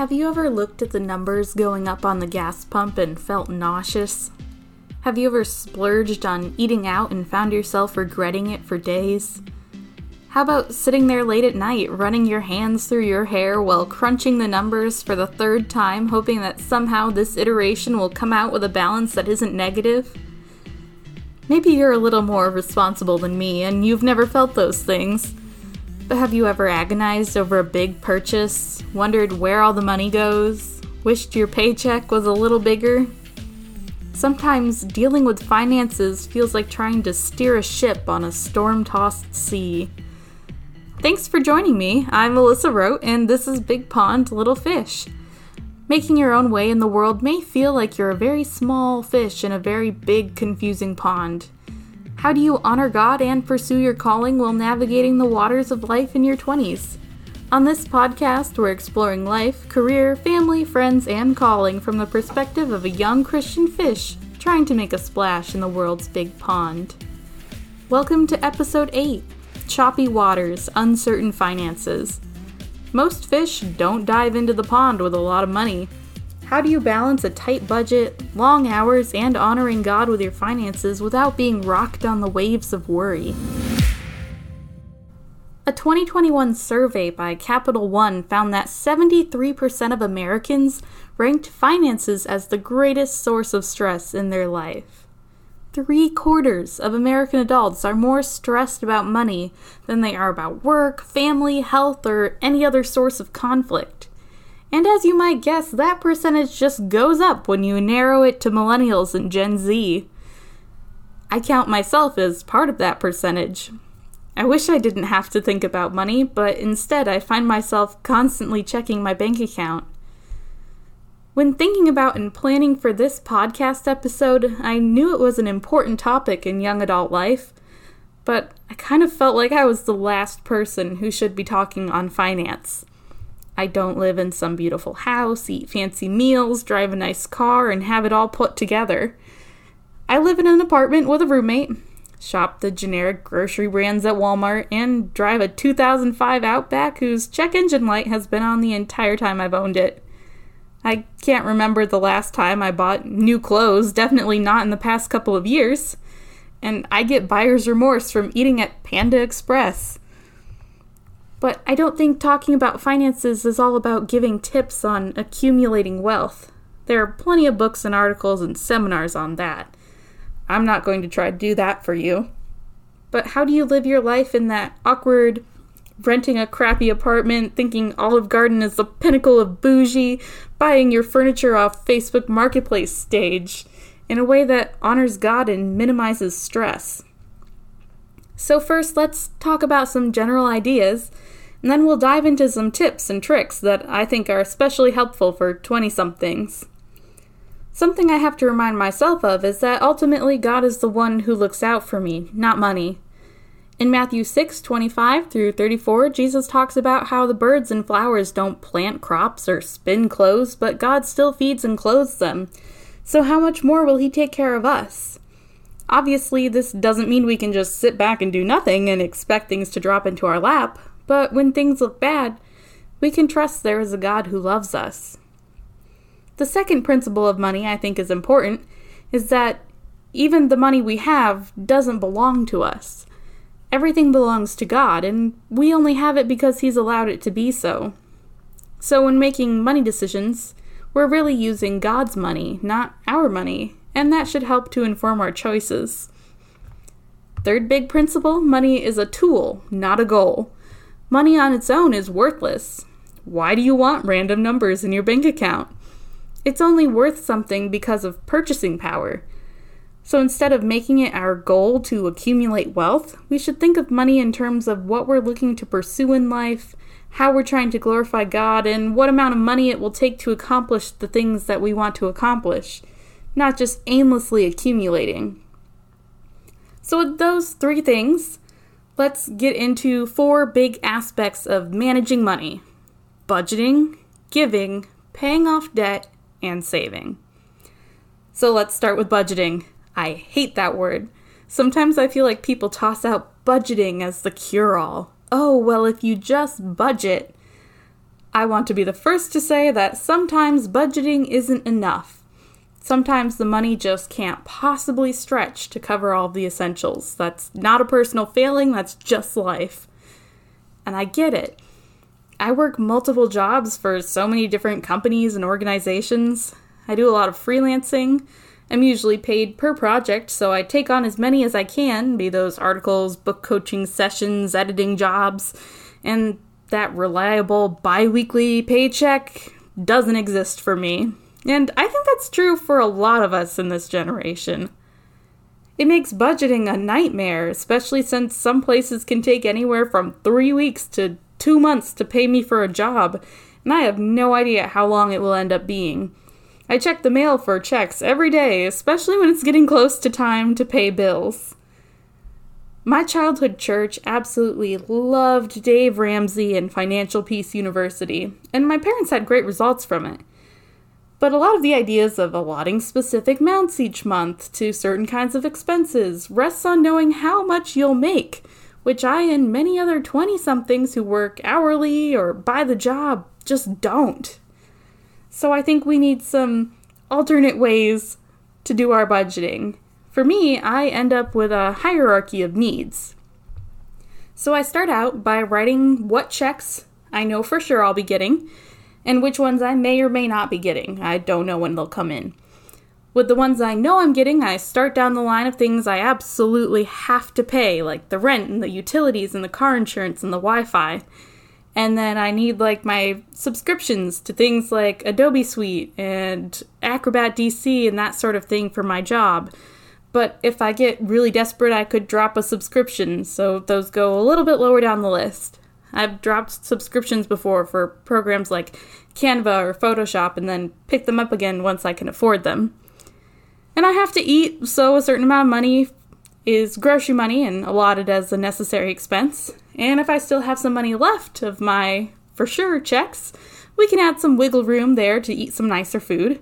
Have you ever looked at the numbers going up on the gas pump and felt nauseous? Have you ever splurged on eating out and found yourself regretting it for days? How about sitting there late at night, running your hands through your hair while crunching the numbers for the third time, hoping that somehow this iteration will come out with a balance that isn't negative? Maybe you're a little more responsible than me and you've never felt those things. But have you ever agonized over a big purchase, wondered where all the money goes, wished your paycheck was a little bigger? Sometimes dealing with finances feels like trying to steer a ship on a storm tossed sea. Thanks for joining me. I'm Alyssa Wrote, and this is Big Pond Little Fish. Making your own way in the world may feel like you're a very small fish in a very big, confusing pond. How do you honor God and pursue your calling while navigating the waters of life in your 20s? On this podcast, we're exploring life, career, family, friends, and calling from the perspective of a young Christian fish trying to make a splash in the world's big pond. Welcome to episode 8 Choppy Waters, Uncertain Finances. Most fish don't dive into the pond with a lot of money. How do you balance a tight budget, long hours, and honoring God with your finances without being rocked on the waves of worry? A 2021 survey by Capital One found that 73% of Americans ranked finances as the greatest source of stress in their life. Three quarters of American adults are more stressed about money than they are about work, family, health, or any other source of conflict. And as you might guess, that percentage just goes up when you narrow it to millennials and Gen Z. I count myself as part of that percentage. I wish I didn't have to think about money, but instead I find myself constantly checking my bank account. When thinking about and planning for this podcast episode, I knew it was an important topic in young adult life, but I kind of felt like I was the last person who should be talking on finance. I don't live in some beautiful house, eat fancy meals, drive a nice car, and have it all put together. I live in an apartment with a roommate, shop the generic grocery brands at Walmart, and drive a 2005 Outback whose check engine light has been on the entire time I've owned it. I can't remember the last time I bought new clothes, definitely not in the past couple of years. And I get buyer's remorse from eating at Panda Express. But I don't think talking about finances is all about giving tips on accumulating wealth. There are plenty of books and articles and seminars on that. I'm not going to try to do that for you. But how do you live your life in that awkward, renting a crappy apartment, thinking Olive Garden is the pinnacle of bougie, buying your furniture off Facebook Marketplace stage in a way that honors God and minimizes stress. So, first, let's talk about some general ideas, and then we'll dive into some tips and tricks that I think are especially helpful for 20 somethings. Something I have to remind myself of is that ultimately God is the one who looks out for me, not money. In Matthew 6 25 through 34, Jesus talks about how the birds and flowers don't plant crops or spin clothes, but God still feeds and clothes them. So, how much more will He take care of us? Obviously, this doesn't mean we can just sit back and do nothing and expect things to drop into our lap, but when things look bad, we can trust there is a God who loves us. The second principle of money I think is important is that even the money we have doesn't belong to us. Everything belongs to God, and we only have it because He's allowed it to be so. So, when making money decisions, we're really using God's money, not our money, and that should help to inform our choices. Third big principle money is a tool, not a goal. Money on its own is worthless. Why do you want random numbers in your bank account? It's only worth something because of purchasing power. So instead of making it our goal to accumulate wealth, we should think of money in terms of what we're looking to pursue in life, how we're trying to glorify God, and what amount of money it will take to accomplish the things that we want to accomplish, not just aimlessly accumulating. So, with those three things, let's get into four big aspects of managing money budgeting, giving, paying off debt, and saving. So, let's start with budgeting. I hate that word. Sometimes I feel like people toss out budgeting as the cure all. Oh, well, if you just budget. I want to be the first to say that sometimes budgeting isn't enough. Sometimes the money just can't possibly stretch to cover all the essentials. That's not a personal failing, that's just life. And I get it. I work multiple jobs for so many different companies and organizations. I do a lot of freelancing. I'm usually paid per project, so I take on as many as I can, be those articles, book coaching sessions, editing jobs, and that reliable bi weekly paycheck doesn't exist for me. And I think that's true for a lot of us in this generation. It makes budgeting a nightmare, especially since some places can take anywhere from three weeks to two months to pay me for a job, and I have no idea how long it will end up being. I check the mail for checks every day, especially when it's getting close to time to pay bills. My childhood church absolutely loved Dave Ramsey and Financial Peace University, and my parents had great results from it. But a lot of the ideas of allotting specific amounts each month to certain kinds of expenses rests on knowing how much you'll make, which I and many other 20 somethings who work hourly or by the job just don't. So I think we need some alternate ways to do our budgeting. For me, I end up with a hierarchy of needs. So I start out by writing what checks I know for sure I'll be getting and which ones I may or may not be getting. I don't know when they'll come in. With the ones I know I'm getting, I start down the line of things I absolutely have to pay, like the rent and the utilities and the car insurance and the Wi Fi. And then I need like my subscriptions to things like Adobe Suite and Acrobat DC and that sort of thing for my job. But if I get really desperate, I could drop a subscription, so those go a little bit lower down the list. I've dropped subscriptions before for programs like Canva or Photoshop and then pick them up again once I can afford them. And I have to eat, so a certain amount of money is grocery money and allotted as a necessary expense. And if I still have some money left of my for sure checks, we can add some wiggle room there to eat some nicer food.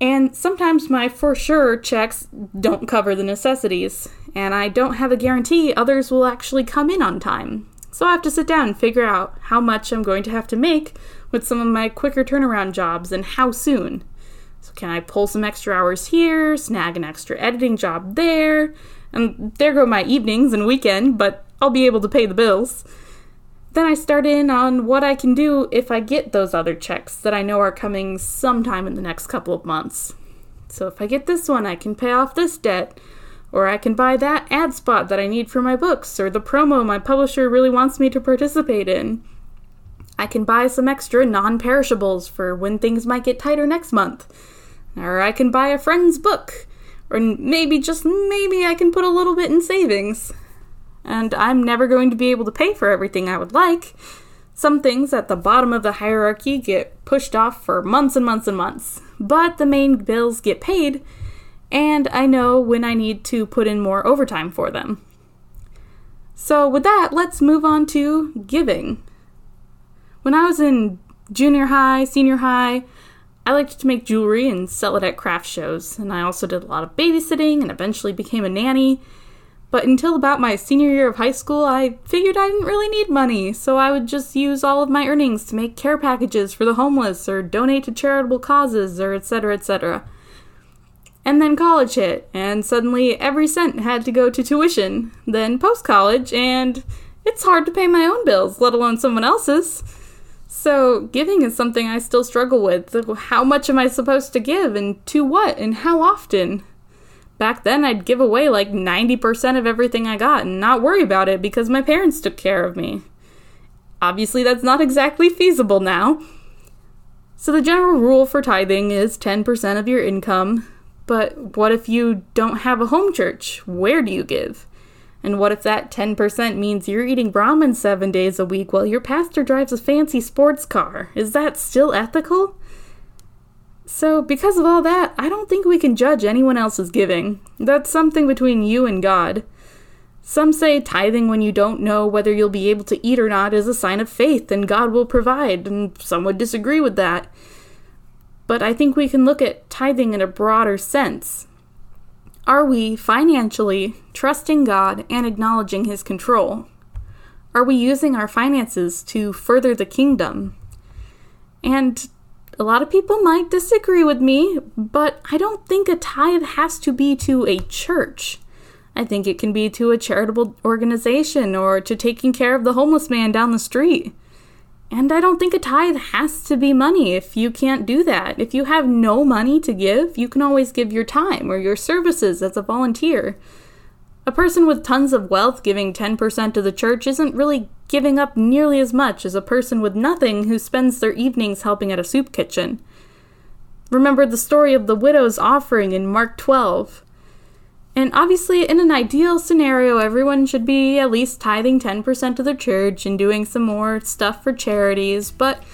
And sometimes my for sure checks don't cover the necessities, and I don't have a guarantee others will actually come in on time. So I have to sit down and figure out how much I'm going to have to make with some of my quicker turnaround jobs and how soon. So, can I pull some extra hours here, snag an extra editing job there? And there go my evenings and weekend, but I'll be able to pay the bills. Then I start in on what I can do if I get those other checks that I know are coming sometime in the next couple of months. So if I get this one, I can pay off this debt, or I can buy that ad spot that I need for my books, or the promo my publisher really wants me to participate in. I can buy some extra non perishables for when things might get tighter next month. Or I can buy a friend's book. Or maybe, just maybe, I can put a little bit in savings. And I'm never going to be able to pay for everything I would like. Some things at the bottom of the hierarchy get pushed off for months and months and months. But the main bills get paid, and I know when I need to put in more overtime for them. So, with that, let's move on to giving. When I was in junior high, senior high, I liked to make jewelry and sell it at craft shows, and I also did a lot of babysitting and eventually became a nanny. But until about my senior year of high school, I figured I didn't really need money, so I would just use all of my earnings to make care packages for the homeless or donate to charitable causes or etc. etc. And then college hit, and suddenly every cent had to go to tuition. Then post college, and it's hard to pay my own bills, let alone someone else's. So, giving is something I still struggle with. How much am I supposed to give, and to what, and how often? Back then, I'd give away like 90% of everything I got and not worry about it because my parents took care of me. Obviously, that's not exactly feasible now. So, the general rule for tithing is 10% of your income. But what if you don't have a home church? Where do you give? And what if that 10% means you're eating ramen seven days a week while your pastor drives a fancy sports car? Is that still ethical? So, because of all that, I don't think we can judge anyone else's giving. That's something between you and God. Some say tithing when you don't know whether you'll be able to eat or not is a sign of faith and God will provide, and some would disagree with that. But I think we can look at tithing in a broader sense. Are we financially trusting God and acknowledging His control? Are we using our finances to further the kingdom? And a lot of people might disagree with me, but I don't think a tithe has to be to a church. I think it can be to a charitable organization or to taking care of the homeless man down the street. And I don't think a tithe has to be money if you can't do that. If you have no money to give, you can always give your time or your services as a volunteer. A person with tons of wealth giving 10% to the church isn't really giving up nearly as much as a person with nothing who spends their evenings helping at a soup kitchen. Remember the story of the widow's offering in Mark 12. And obviously, in an ideal scenario, everyone should be at least tithing 10% to their church and doing some more stuff for charities. But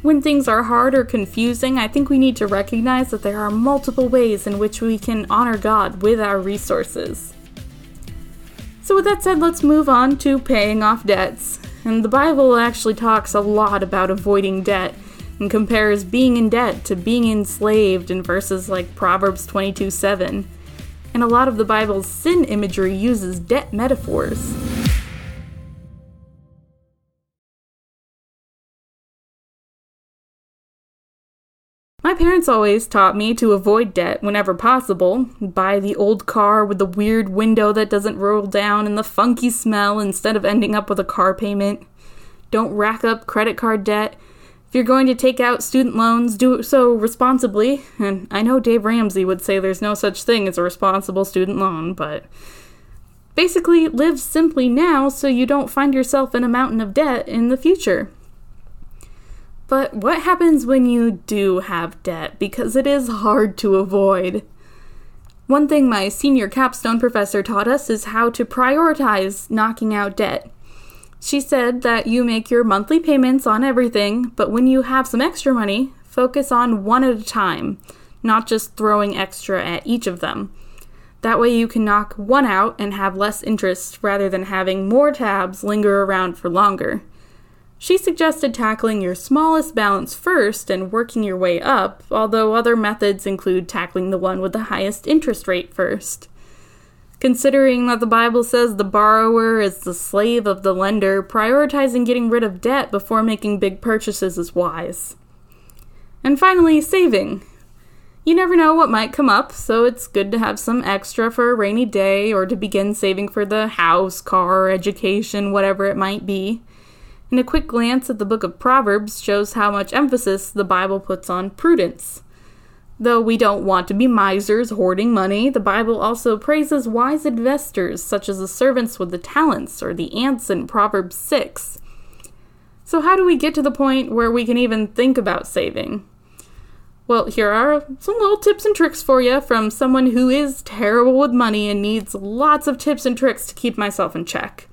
when things are hard or confusing, I think we need to recognize that there are multiple ways in which we can honor God with our resources. So, with that said, let's move on to paying off debts. And the Bible actually talks a lot about avoiding debt and compares being in debt to being enslaved in verses like Proverbs 22 7 and a lot of the Bible's sin imagery uses debt metaphors. My parents always taught me to avoid debt whenever possible. Buy the old car with the weird window that doesn't roll down and the funky smell instead of ending up with a car payment. Don't rack up credit card debt if you're going to take out student loans, do so responsibly. And I know Dave Ramsey would say there's no such thing as a responsible student loan, but basically live simply now so you don't find yourself in a mountain of debt in the future. But what happens when you do have debt? Because it is hard to avoid. One thing my senior capstone professor taught us is how to prioritize knocking out debt. She said that you make your monthly payments on everything, but when you have some extra money, focus on one at a time, not just throwing extra at each of them. That way you can knock one out and have less interest rather than having more tabs linger around for longer. She suggested tackling your smallest balance first and working your way up, although other methods include tackling the one with the highest interest rate first. Considering that the Bible says the borrower is the slave of the lender, prioritizing getting rid of debt before making big purchases is wise. And finally, saving. You never know what might come up, so it's good to have some extra for a rainy day or to begin saving for the house, car, education, whatever it might be. And a quick glance at the book of Proverbs shows how much emphasis the Bible puts on prudence. Though we don't want to be misers hoarding money, the Bible also praises wise investors, such as the servants with the talents or the ants in Proverbs 6. So, how do we get to the point where we can even think about saving? Well, here are some little tips and tricks for you from someone who is terrible with money and needs lots of tips and tricks to keep myself in check.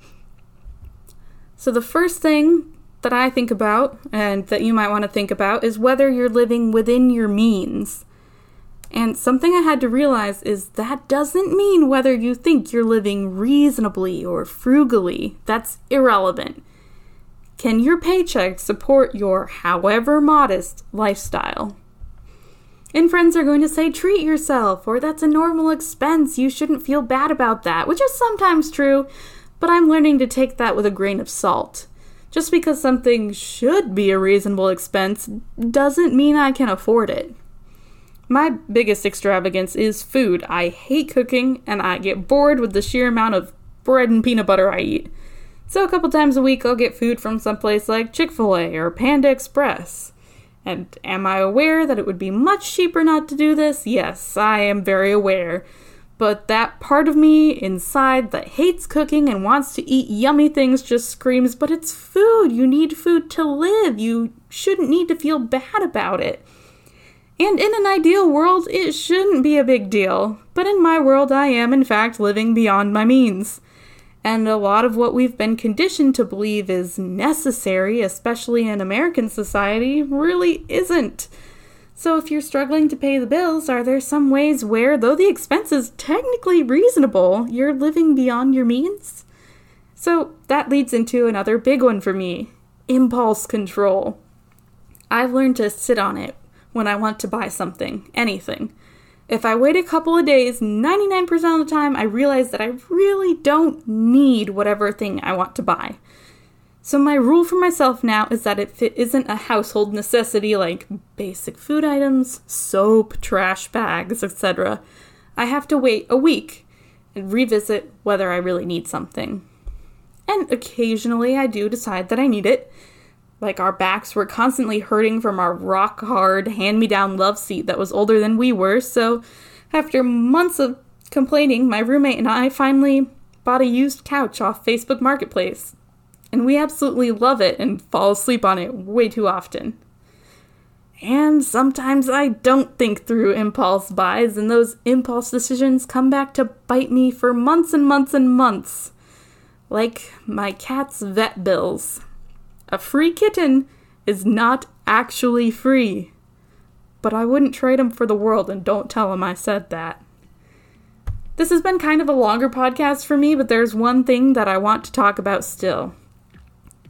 So, the first thing that I think about and that you might want to think about is whether you're living within your means. And something I had to realize is that doesn't mean whether you think you're living reasonably or frugally. That's irrelevant. Can your paycheck support your, however modest, lifestyle? And friends are going to say, treat yourself, or that's a normal expense, you shouldn't feel bad about that, which is sometimes true, but I'm learning to take that with a grain of salt. Just because something should be a reasonable expense doesn't mean I can afford it. My biggest extravagance is food. I hate cooking, and I get bored with the sheer amount of bread and peanut butter I eat. So, a couple times a week, I'll get food from someplace like Chick fil A or Panda Express. And am I aware that it would be much cheaper not to do this? Yes, I am very aware. But that part of me inside that hates cooking and wants to eat yummy things just screams, but it's food. You need food to live. You shouldn't need to feel bad about it. And in an ideal world, it shouldn't be a big deal. But in my world, I am in fact living beyond my means. And a lot of what we've been conditioned to believe is necessary, especially in American society, really isn't. So if you're struggling to pay the bills, are there some ways where, though the expense is technically reasonable, you're living beyond your means? So that leads into another big one for me impulse control. I've learned to sit on it when I want to buy something, anything. If I wait a couple of days, 99% of the time, I realize that I really don't need whatever thing I want to buy. So, my rule for myself now is that if it isn't a household necessity like basic food items, soap, trash bags, etc., I have to wait a week and revisit whether I really need something. And occasionally I do decide that I need it. Like our backs were constantly hurting from our rock hard, hand me down love seat that was older than we were, so after months of complaining, my roommate and I finally bought a used couch off Facebook Marketplace and we absolutely love it and fall asleep on it way too often. And sometimes I don't think through impulse buys, and those impulse decisions come back to bite me for months and months and months. Like my cat's vet bills. A free kitten is not actually free. But I wouldn't trade him for the world, and don't tell him I said that. This has been kind of a longer podcast for me, but there's one thing that I want to talk about still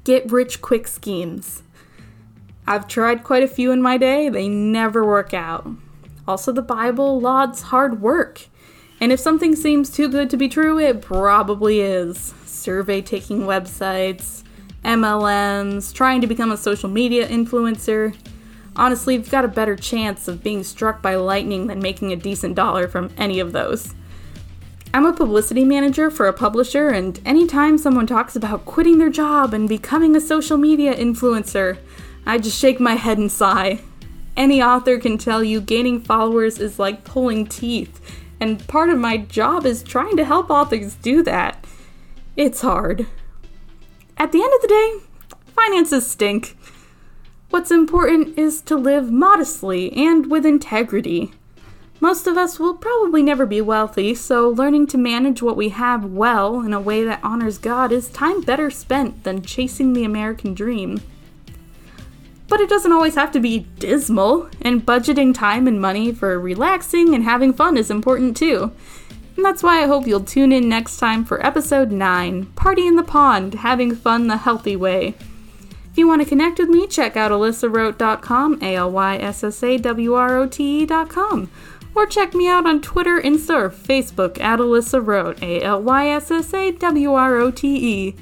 get rich quick schemes. I've tried quite a few in my day, they never work out. Also, the Bible lauds hard work. And if something seems too good to be true, it probably is. Survey taking websites, MLMs, trying to become a social media influencer. Honestly, you've got a better chance of being struck by lightning than making a decent dollar from any of those. I'm a publicity manager for a publisher, and anytime someone talks about quitting their job and becoming a social media influencer, I just shake my head and sigh. Any author can tell you gaining followers is like pulling teeth, and part of my job is trying to help authors do that. It's hard. At the end of the day, finances stink. What's important is to live modestly and with integrity. Most of us will probably never be wealthy, so learning to manage what we have well in a way that honors God is time better spent than chasing the American dream. But it doesn't always have to be dismal, and budgeting time and money for relaxing and having fun is important too. And that's why I hope you'll tune in next time for episode 9 Party in the Pond Having Fun the Healthy Way. If you want to connect with me, check out alyssawrote.com, A L Y S S A W R O T E.com or check me out on Twitter, Insta, or Facebook at Alyssa Wrote, A L Y S S A W R O T E.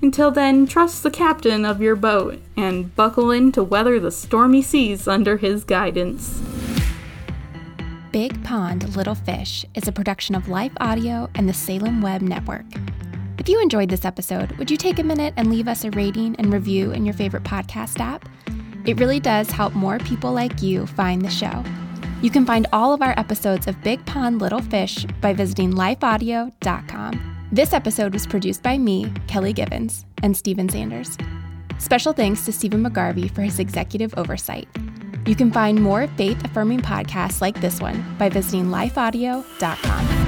Until then, trust the captain of your boat and buckle in to weather the stormy seas under his guidance. Big Pond Little Fish is a production of Life Audio and the Salem Web Network. If you enjoyed this episode, would you take a minute and leave us a rating and review in your favorite podcast app? It really does help more people like you find the show. You can find all of our episodes of Big Pond Little Fish by visiting lifeaudio.com. This episode was produced by me, Kelly Givens, and Stephen Sanders. Special thanks to Stephen McGarvey for his executive oversight. You can find more faith affirming podcasts like this one by visiting lifeaudio.com.